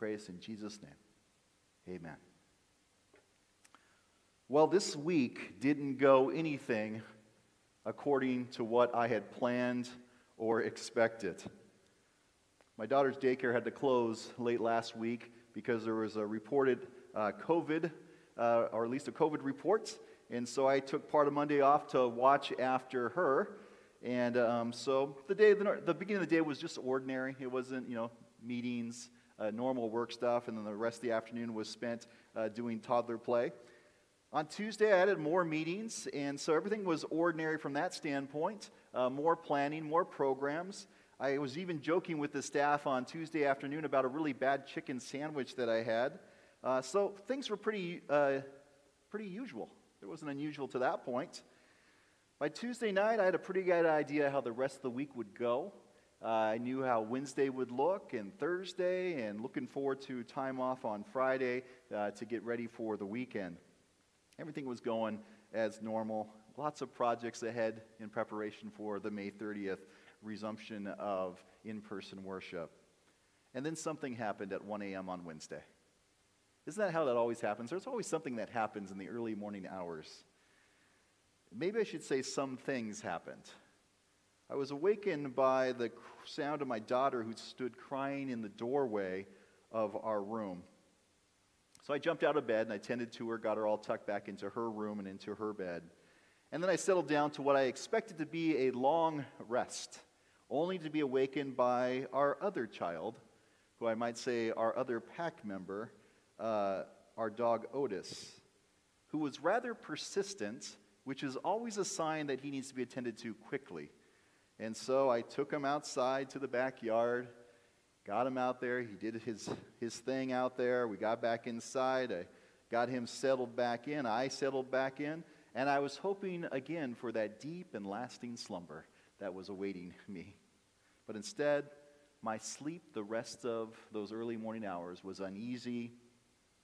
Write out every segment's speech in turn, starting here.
pray this in Jesus' name. Amen. Well, this week didn't go anything according to what I had planned or expected. My daughter's daycare had to close late last week because there was a reported uh, COVID, uh, or at least a COVID report. And so I took part of Monday off to watch after her. And um, so the day, the, the, beginning of the day was just ordinary. It wasn't, you know, meetings, uh, normal work stuff, and then the rest of the afternoon was spent uh, doing toddler play. On Tuesday, I added more meetings, and so everything was ordinary from that standpoint. Uh, more planning, more programs. I was even joking with the staff on Tuesday afternoon about a really bad chicken sandwich that I had. Uh, so things were pretty, uh, pretty usual. It wasn't unusual to that point. By Tuesday night, I had a pretty good idea how the rest of the week would go. Uh, I knew how Wednesday would look and Thursday, and looking forward to time off on Friday uh, to get ready for the weekend. Everything was going as normal. Lots of projects ahead in preparation for the May 30th resumption of in person worship. And then something happened at 1 a.m. on Wednesday. Isn't that how that always happens? There's always something that happens in the early morning hours. Maybe I should say some things happened. I was awakened by the sound of my daughter who stood crying in the doorway of our room. So I jumped out of bed and I tended to her, got her all tucked back into her room and into her bed. And then I settled down to what I expected to be a long rest, only to be awakened by our other child, who I might say our other pack member, uh, our dog Otis, who was rather persistent, which is always a sign that he needs to be attended to quickly. And so I took him outside to the backyard got him out there. He did his, his thing out there. We got back inside. I got him settled back in. I settled back in. And I was hoping again for that deep and lasting slumber that was awaiting me. But instead, my sleep the rest of those early morning hours was uneasy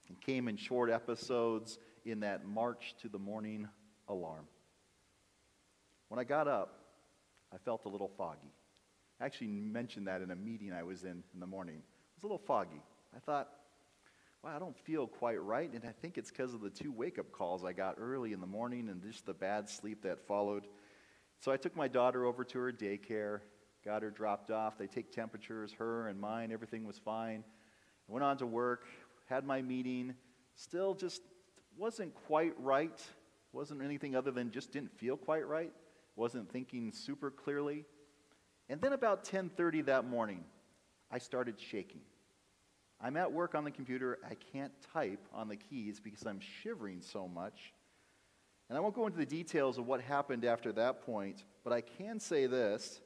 and came in short episodes in that march to the morning alarm. When I got up, I felt a little foggy. I actually mentioned that in a meeting I was in in the morning. It was a little foggy. I thought, well, I don't feel quite right, and I think it's because of the two wake up calls I got early in the morning and just the bad sleep that followed. So I took my daughter over to her daycare, got her dropped off. They take temperatures, her and mine, everything was fine. I went on to work, had my meeting, still just wasn't quite right. Wasn't anything other than just didn't feel quite right. Wasn't thinking super clearly. And then about 10:30 that morning, I started shaking. I'm at work on the computer. I can't type on the keys because I'm shivering so much. And I won't go into the details of what happened after that point, but I can say this.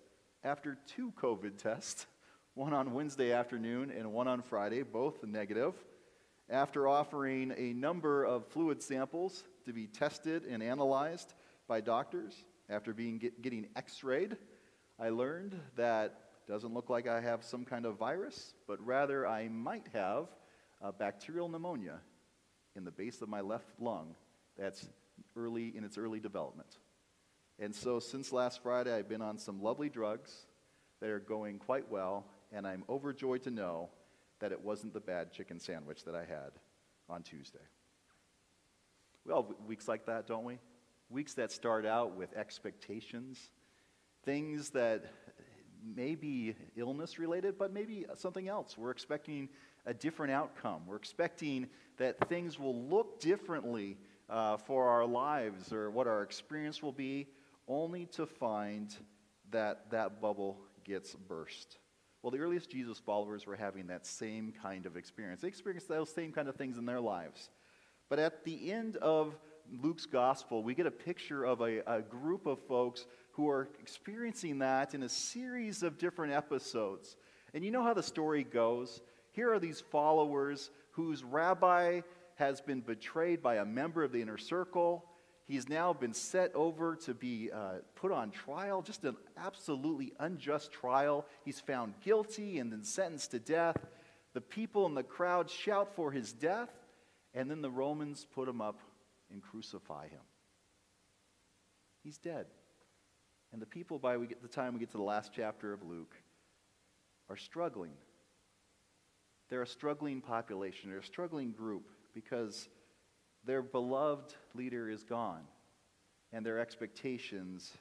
After two COVID tests, one on Wednesday afternoon and one on Friday, both negative, after offering a number of fluid samples to be tested and analyzed by doctors, after being get, getting x-rayed, I learned that doesn't look like I have some kind of virus, but rather I might have a bacterial pneumonia in the base of my left lung that's early in its early development. And so since last Friday, I've been on some lovely drugs that are going quite well, and I'm overjoyed to know that it wasn't the bad chicken sandwich that I had on Tuesday. We all have weeks like that, don't we? Weeks that start out with expectations things that may be illness related, but maybe something else. We're expecting a different outcome. We're expecting that things will look differently uh, for our lives or what our experience will be, only to find that that bubble gets burst. Well, the earliest Jesus followers were having that same kind of experience. They experienced those same kind of things in their lives. But at the end of Luke's gospel, we get a picture of a, a group of folks who are experiencing that in a series of different episodes. And you know how the story goes? Here are these followers whose rabbi has been betrayed by a member of the inner circle. He's now been set over to be uh, put on trial, just an absolutely unjust trial. He's found guilty and then sentenced to death. The people in the crowd shout for his death, and then the Romans put him up and crucify him. He's dead. And the people, by the time we get to the last chapter of Luke, are struggling. they're a struggling population, they're a struggling group because their beloved leader is gone and their expectations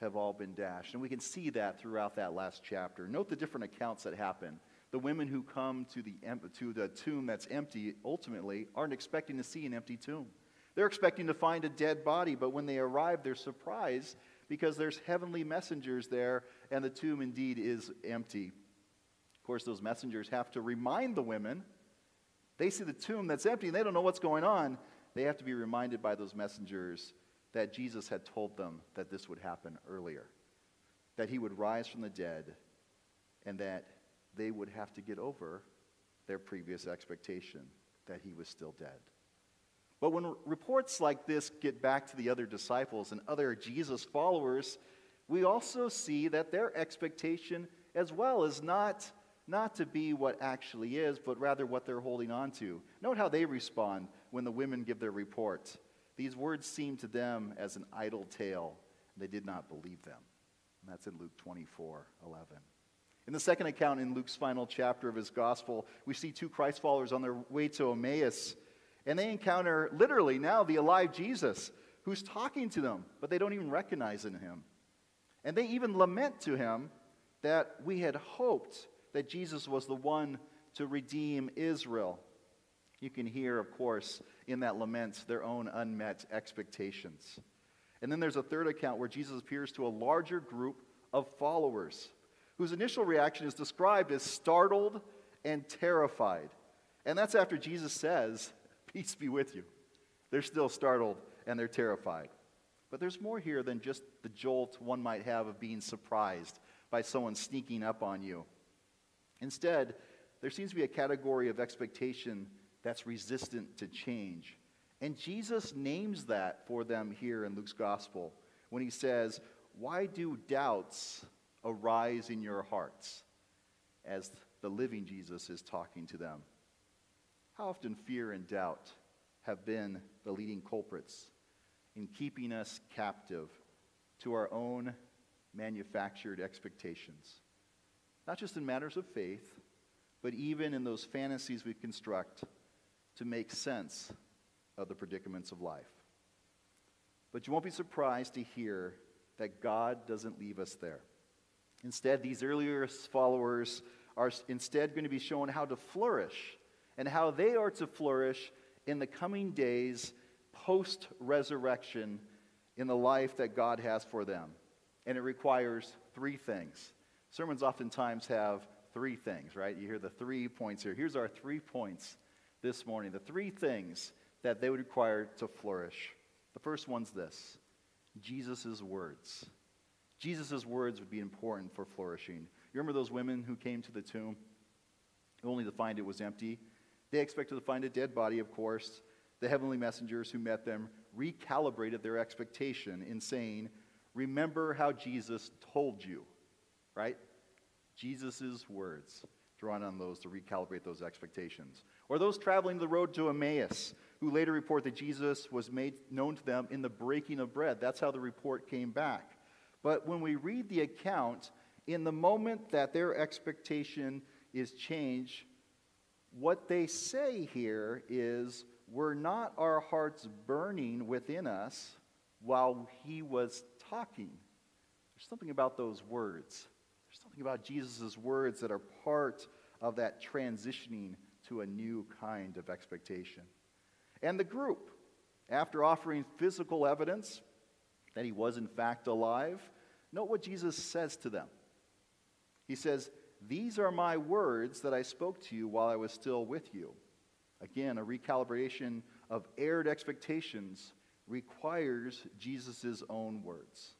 have all been dashed. And we can see that throughout that last chapter. Note the different accounts that happen. The women who come to the, to the tomb that's empty ultimately aren't expecting to see an empty tomb. They're expecting to find a dead body, but when they arrive, they're surprised because there's heavenly messengers there and the tomb indeed is empty. Of course, those messengers have to remind the women. They see the tomb that's empty and they don't know what's going on. They have to be reminded by those messengers that Jesus had told them that this would happen earlier, that he would rise from the dead, and that they would have to get over their previous expectation that he was still dead. But when reports like this get back to the other disciples and other Jesus followers, we also see that their expectation as well is not, not to be what actually is, but rather what they're holding on to. Note how they respond when the women give their report. These words seemed to them as an idle tale, and they did not believe them. And that's in Luke 24 11. In the second account in Luke's final chapter of his gospel, we see two Christ followers on their way to Emmaus, and they encounter literally now the alive Jesus who's talking to them, but they don't even recognize in him. And they even lament to him that we had hoped that Jesus was the one to redeem Israel. You can hear, of course, in that lament their own unmet expectations. And then there's a third account where Jesus appears to a larger group of followers whose initial reaction is described as startled and terrified. And that's after Jesus says, Peace be with you. They're still startled and they're terrified. But there's more here than just the jolt one might have of being surprised by someone sneaking up on you. Instead, there seems to be a category of expectation that's resistant to change. And Jesus names that for them here in Luke's gospel when he says, Why do doubts arise in your hearts? As the living Jesus is talking to them. How often fear and doubt have been the leading culprits in keeping us captive to our own manufactured expectations? Not just in matters of faith, but even in those fantasies we construct to make sense of the predicaments of life. But you won't be surprised to hear that God doesn't leave us there. Instead, these earlier followers are instead going to be shown how to flourish and how they are to flourish in the coming days post resurrection in the life that God has for them. And it requires three things. Sermons oftentimes have three things, right? You hear the three points here. Here's our three points this morning the three things that they would require to flourish. The first one's this Jesus' words. Jesus' words would be important for flourishing. You remember those women who came to the tomb only to find it was empty? They expected to find a dead body, of course. The heavenly messengers who met them recalibrated their expectation in saying, Remember how Jesus told you, right? Jesus' words drawn on those to recalibrate those expectations. Or those traveling the road to Emmaus, who later report that Jesus was made known to them in the breaking of bread. That's how the report came back. But when we read the account, in the moment that their expectation is changed, what they say here is, Were not our hearts burning within us while he was talking? There's something about those words There's something about Jesus' words that are part of that transitioning to a new kind of expectation. And the group, after offering physical evidence that he was in fact alive, note what Jesus says to them. He says, These are my words that I spoke to you while I was still with you. Again, a recalibration of aired expectations requires Jesus' own words.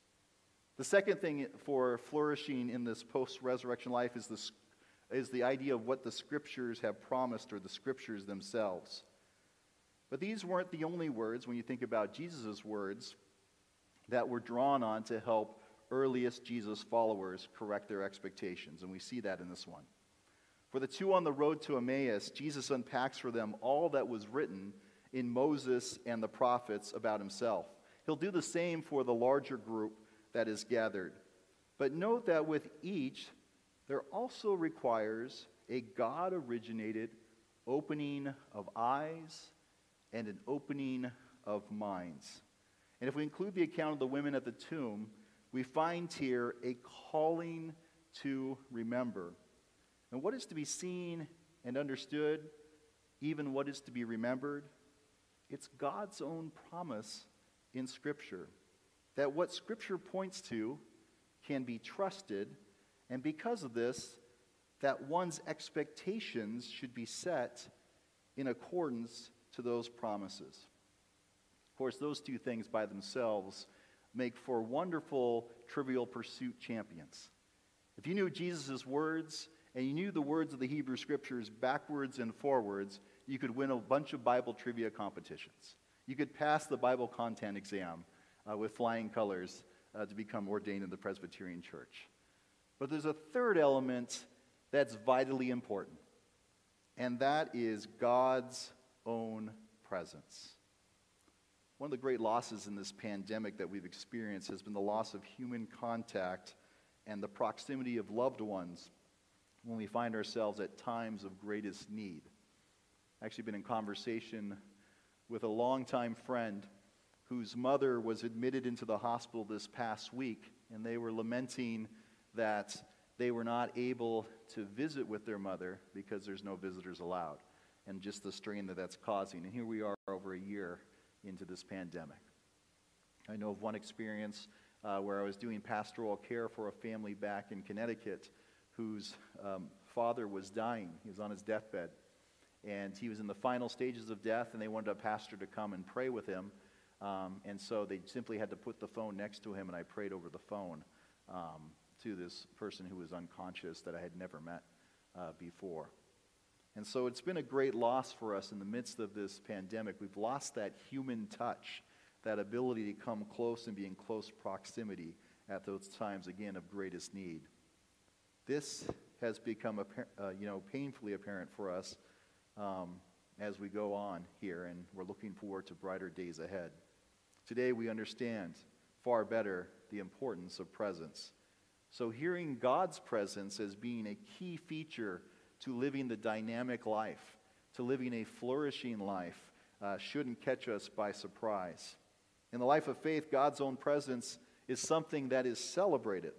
The second thing for flourishing in this post resurrection life is the, is the idea of what the scriptures have promised or the scriptures themselves. But these weren't the only words, when you think about Jesus' words, that were drawn on to help earliest Jesus followers correct their expectations. And we see that in this one. For the two on the road to Emmaus, Jesus unpacks for them all that was written in Moses and the prophets about himself. He'll do the same for the larger group that is gathered. But note that with each, there also requires a God originated opening of eyes and an opening of minds. And if we include the account of the women at the tomb, we find here a calling to remember. And what is to be seen and understood, even what is to be remembered, it's God's own promise in Scripture that what Scripture points to can be trusted, and because of this, that one's expectations should be set in accordance to those promises. Of course, those two things by themselves make for wonderful trivial pursuit champions. If you knew Jesus' words and you knew the words of the Hebrew Scriptures backwards and forwards, you could win a bunch of Bible trivia competitions. You could pass the Bible content exam uh, with flying colors uh, to become ordained in the Presbyterian Church. But there's a third element that's vitally important, and that is God's own presence. One of the great losses in this pandemic that we've experienced has been the loss of human contact and the proximity of loved ones when we find ourselves at times of greatest need. I've actually been in conversation with a longtime friend whose mother was admitted into the hospital this past week, and they were lamenting that they were not able to visit with their mother because there's no visitors allowed, and just the strain that that's causing. And here we are over a year into this pandemic. I know of one experience uh, where I was doing pastoral care for a family back in Connecticut whose um, father was dying. He was on his deathbed. And he was in the final stages of death, and they wanted a pastor to come and pray with him. Um, and so they simply had to put the phone next to him, and I prayed over the phone um, to this person who was unconscious that I had never met uh, before. And so it's been a great loss for us in the midst of this pandemic. We've lost that human touch, that ability to come close and be in close proximity at those times, again, of greatest need. This has become, uh, you know, painfully apparent for us um, as we go on here, and we're looking forward to brighter days ahead. Today, we understand far better the importance of presence. So, hearing God's presence as being a key feature to living the dynamic life, to living a flourishing life, uh, shouldn't catch us by surprise. In the life of faith, God's own presence is something that is celebrated.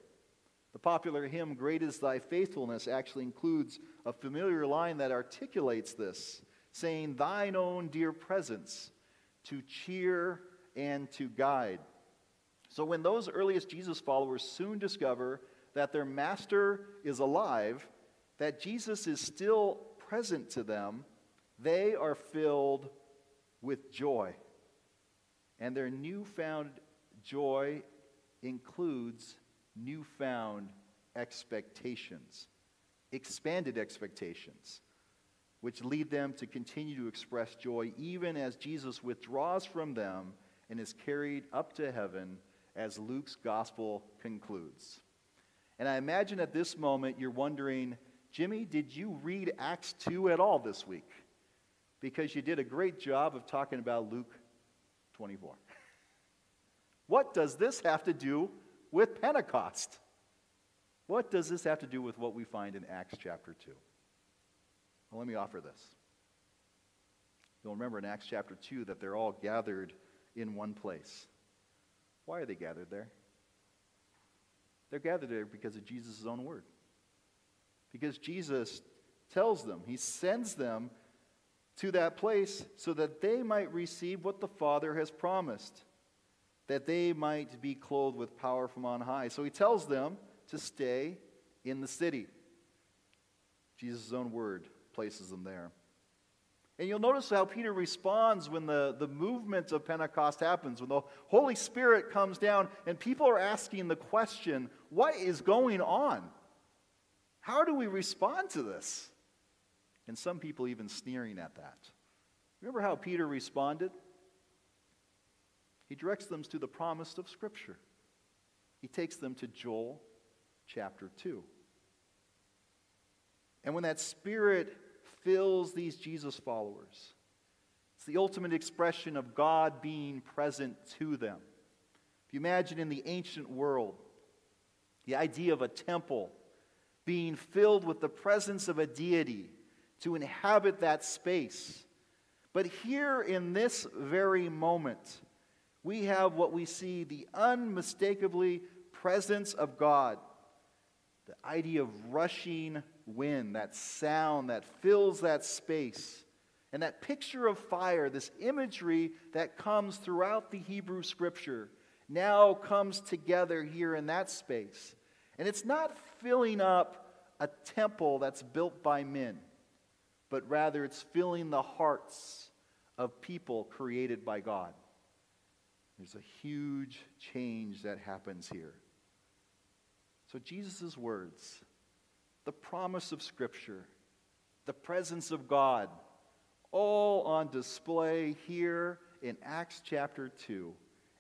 The popular hymn, Great is Thy Faithfulness, actually includes a familiar line that articulates this, saying, Thine own dear presence to cheer and to guide. So when those earliest Jesus followers soon discover that their master is alive, that Jesus is still present to them, they are filled with joy. And their newfound joy includes newfound expectations, expanded expectations, which lead them to continue to express joy even as Jesus withdraws from them and is carried up to heaven as Luke's gospel concludes. And I imagine at this moment you're wondering, Jimmy, did you read Acts 2 at all this week? Because you did a great job of talking about Luke 24. What does this have to do with Pentecost. What does this have to do with what we find in Acts chapter 2? Well, let me offer this. You'll remember in Acts chapter 2 that they're all gathered in one place. Why are they gathered there? They're gathered there because of Jesus' own word. Because Jesus tells them, He sends them to that place so that they might receive what the Father has promised that they might be clothed with power from on high. So he tells them to stay in the city. Jesus' own word places them there. And you'll notice how Peter responds when the, the movement of Pentecost happens, when the Holy Spirit comes down and people are asking the question, what is going on? How do we respond to this? And some people even sneering at that. Remember how Peter responded? He directs them to the promise of Scripture. He takes them to Joel chapter 2. And when that Spirit fills these Jesus followers, it's the ultimate expression of God being present to them. If you imagine in the ancient world, the idea of a temple being filled with the presence of a deity to inhabit that space. But here in this very moment, we have what we see the unmistakably presence of God. The idea of rushing wind, that sound that fills that space. And that picture of fire, this imagery that comes throughout the Hebrew scripture, now comes together here in that space. And it's not filling up a temple that's built by men, but rather it's filling the hearts of people created by God. There's a huge change that happens here. So, Jesus' words, the promise of Scripture, the presence of God, all on display here in Acts chapter 2,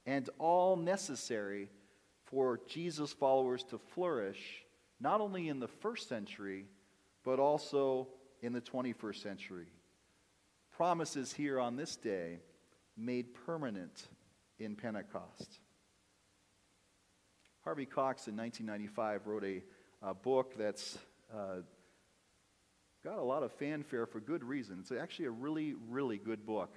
and all necessary for Jesus' followers to flourish, not only in the first century, but also in the 21st century. Promises here on this day made permanent in Pentecost. Harvey Cox in 1995 wrote a, a book that's uh, got a lot of fanfare for good reason. It's actually a really, really good book.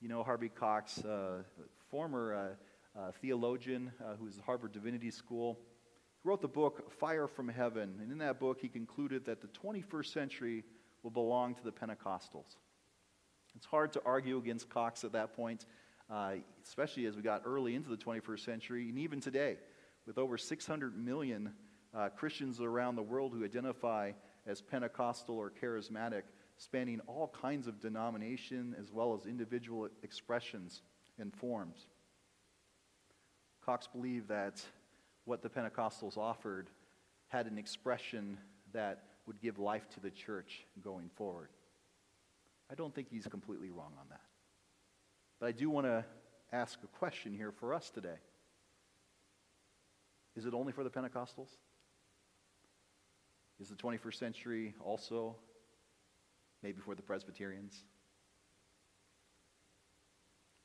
You know, Harvey Cox, uh, former uh, uh theologian uh, who was at Harvard Divinity School, wrote the book Fire from Heaven. And in that book, he concluded that the 21st century will belong to the Pentecostals. It's hard to argue against Cox at that point, uh, especially as we got early into the 21st century, and even today with over 600 million uh, Christians around the world who identify as Pentecostal or charismatic, spanning all kinds of denomination as well as individual expressions and forms. Cox believed that what the Pentecostals offered had an expression that would give life to the church going forward. I don't think he's completely wrong on that. But I do want to ask a question here for us today. Is it only for the Pentecostals? Is the 21st century also maybe for the Presbyterians?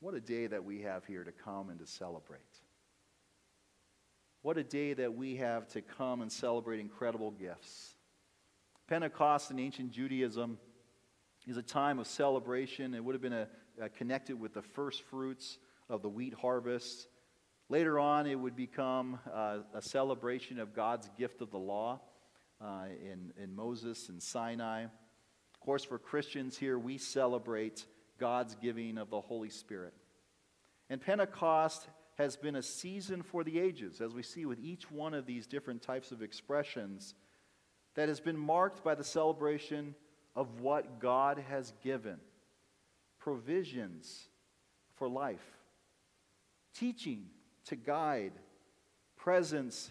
What a day that we have here to come and to celebrate. What a day that we have to come and celebrate incredible gifts. Pentecost in ancient Judaism is a time of celebration. It would have been a, a connected with the first fruits of the wheat harvest. Later on, it would become uh, a celebration of God's gift of the law uh, in, in Moses and Sinai. Of course, for Christians here, we celebrate God's giving of the Holy Spirit. And Pentecost has been a season for the ages, as we see with each one of these different types of expressions, that has been marked by the celebration of what God has given provisions for life, teaching to guide, presence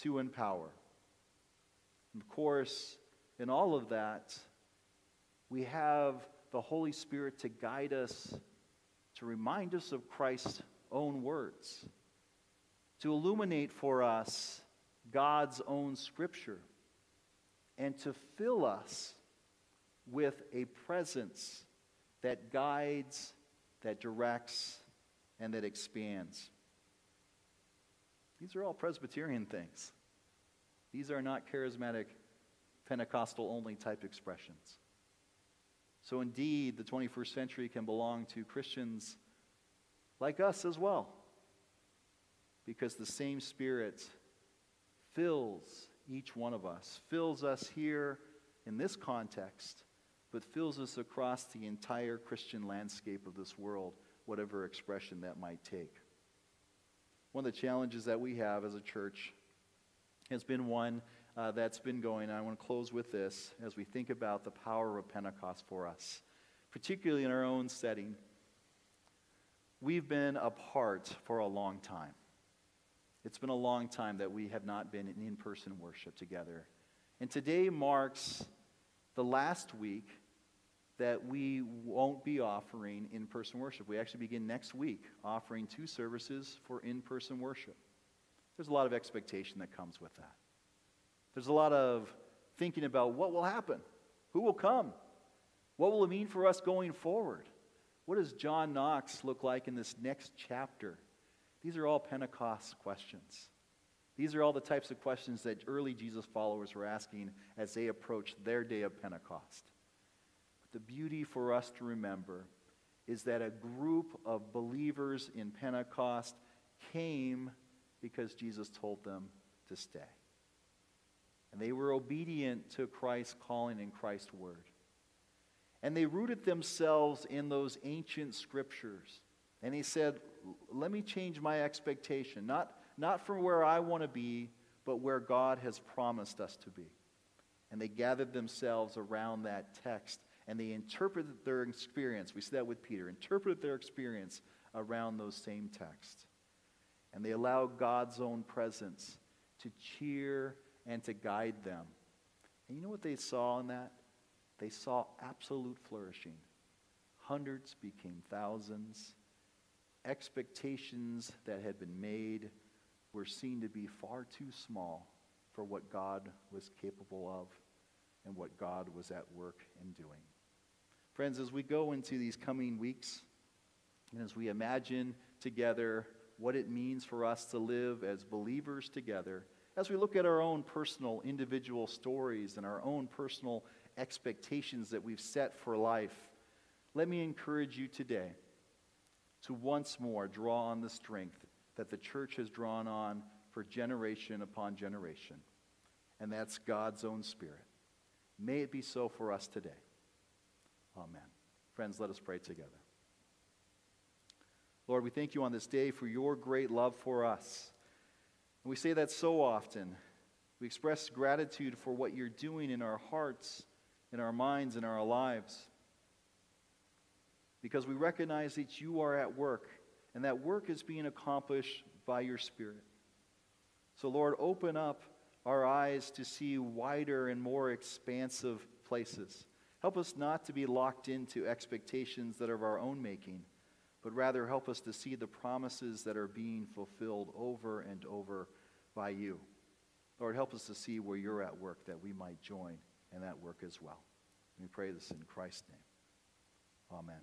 to empower. And of course, in all of that, we have the Holy Spirit to guide us, to remind us of Christ's own words, to illuminate for us God's own scripture, and to fill us with a presence that guides, that directs, and that expands. These are all Presbyterian things. These are not charismatic, Pentecostal only type expressions. So, indeed, the 21st century can belong to Christians like us as well, because the same Spirit fills each one of us, fills us here in this context, but fills us across the entire Christian landscape of this world, whatever expression that might take. One of the challenges that we have as a church has been one uh, that's been going. I want to close with this as we think about the power of Pentecost for us, particularly in our own setting. We've been apart for a long time. It's been a long time that we have not been in in person worship together. And today marks the last week that we won't be offering in person worship. We actually begin next week offering two services for in person worship. There's a lot of expectation that comes with that. There's a lot of thinking about what will happen, who will come, what will it mean for us going forward? What does John Knox look like in this next chapter? These are all Pentecost questions. These are all the types of questions that early Jesus followers were asking as they approached their day of Pentecost. But the beauty for us to remember is that a group of believers in Pentecost came because Jesus told them to stay. And they were obedient to Christ's calling and Christ's word. And they rooted themselves in those ancient scriptures. And he said, Let me change my expectation, not, not from where I want to be, but where God has promised us to be. And they gathered themselves around that text and they interpreted their experience. We see that with Peter, interpreted their experience around those same texts. And they allowed God's own presence to cheer and to guide them. And you know what they saw in that? They saw absolute flourishing. Hundreds became thousands. Expectations that had been made were seen to be far too small for what God was capable of and what God was at work in doing. Friends, as we go into these coming weeks, and as we imagine together what it means for us to live as believers together, as we look at our own personal, individual stories and our own personal expectations that we've set for life, let me encourage you today to once more draw on the strength that the church has drawn on for generation upon generation, and that's God's own Spirit. May it be so for us today. Amen. Friends, let us pray together. Lord, we thank you on this day for your great love for us. And we say that so often. We express gratitude for what you're doing in our hearts, in our minds, in our lives. Because we recognize that you are at work, and that work is being accomplished by your Spirit. So, Lord, open up our eyes to see wider and more expansive places. Help us not to be locked into expectations that are of our own making, but rather help us to see the promises that are being fulfilled over and over by you. Lord, help us to see where you're at work that we might join in that work as well. we pray this in Christ's name. Amen.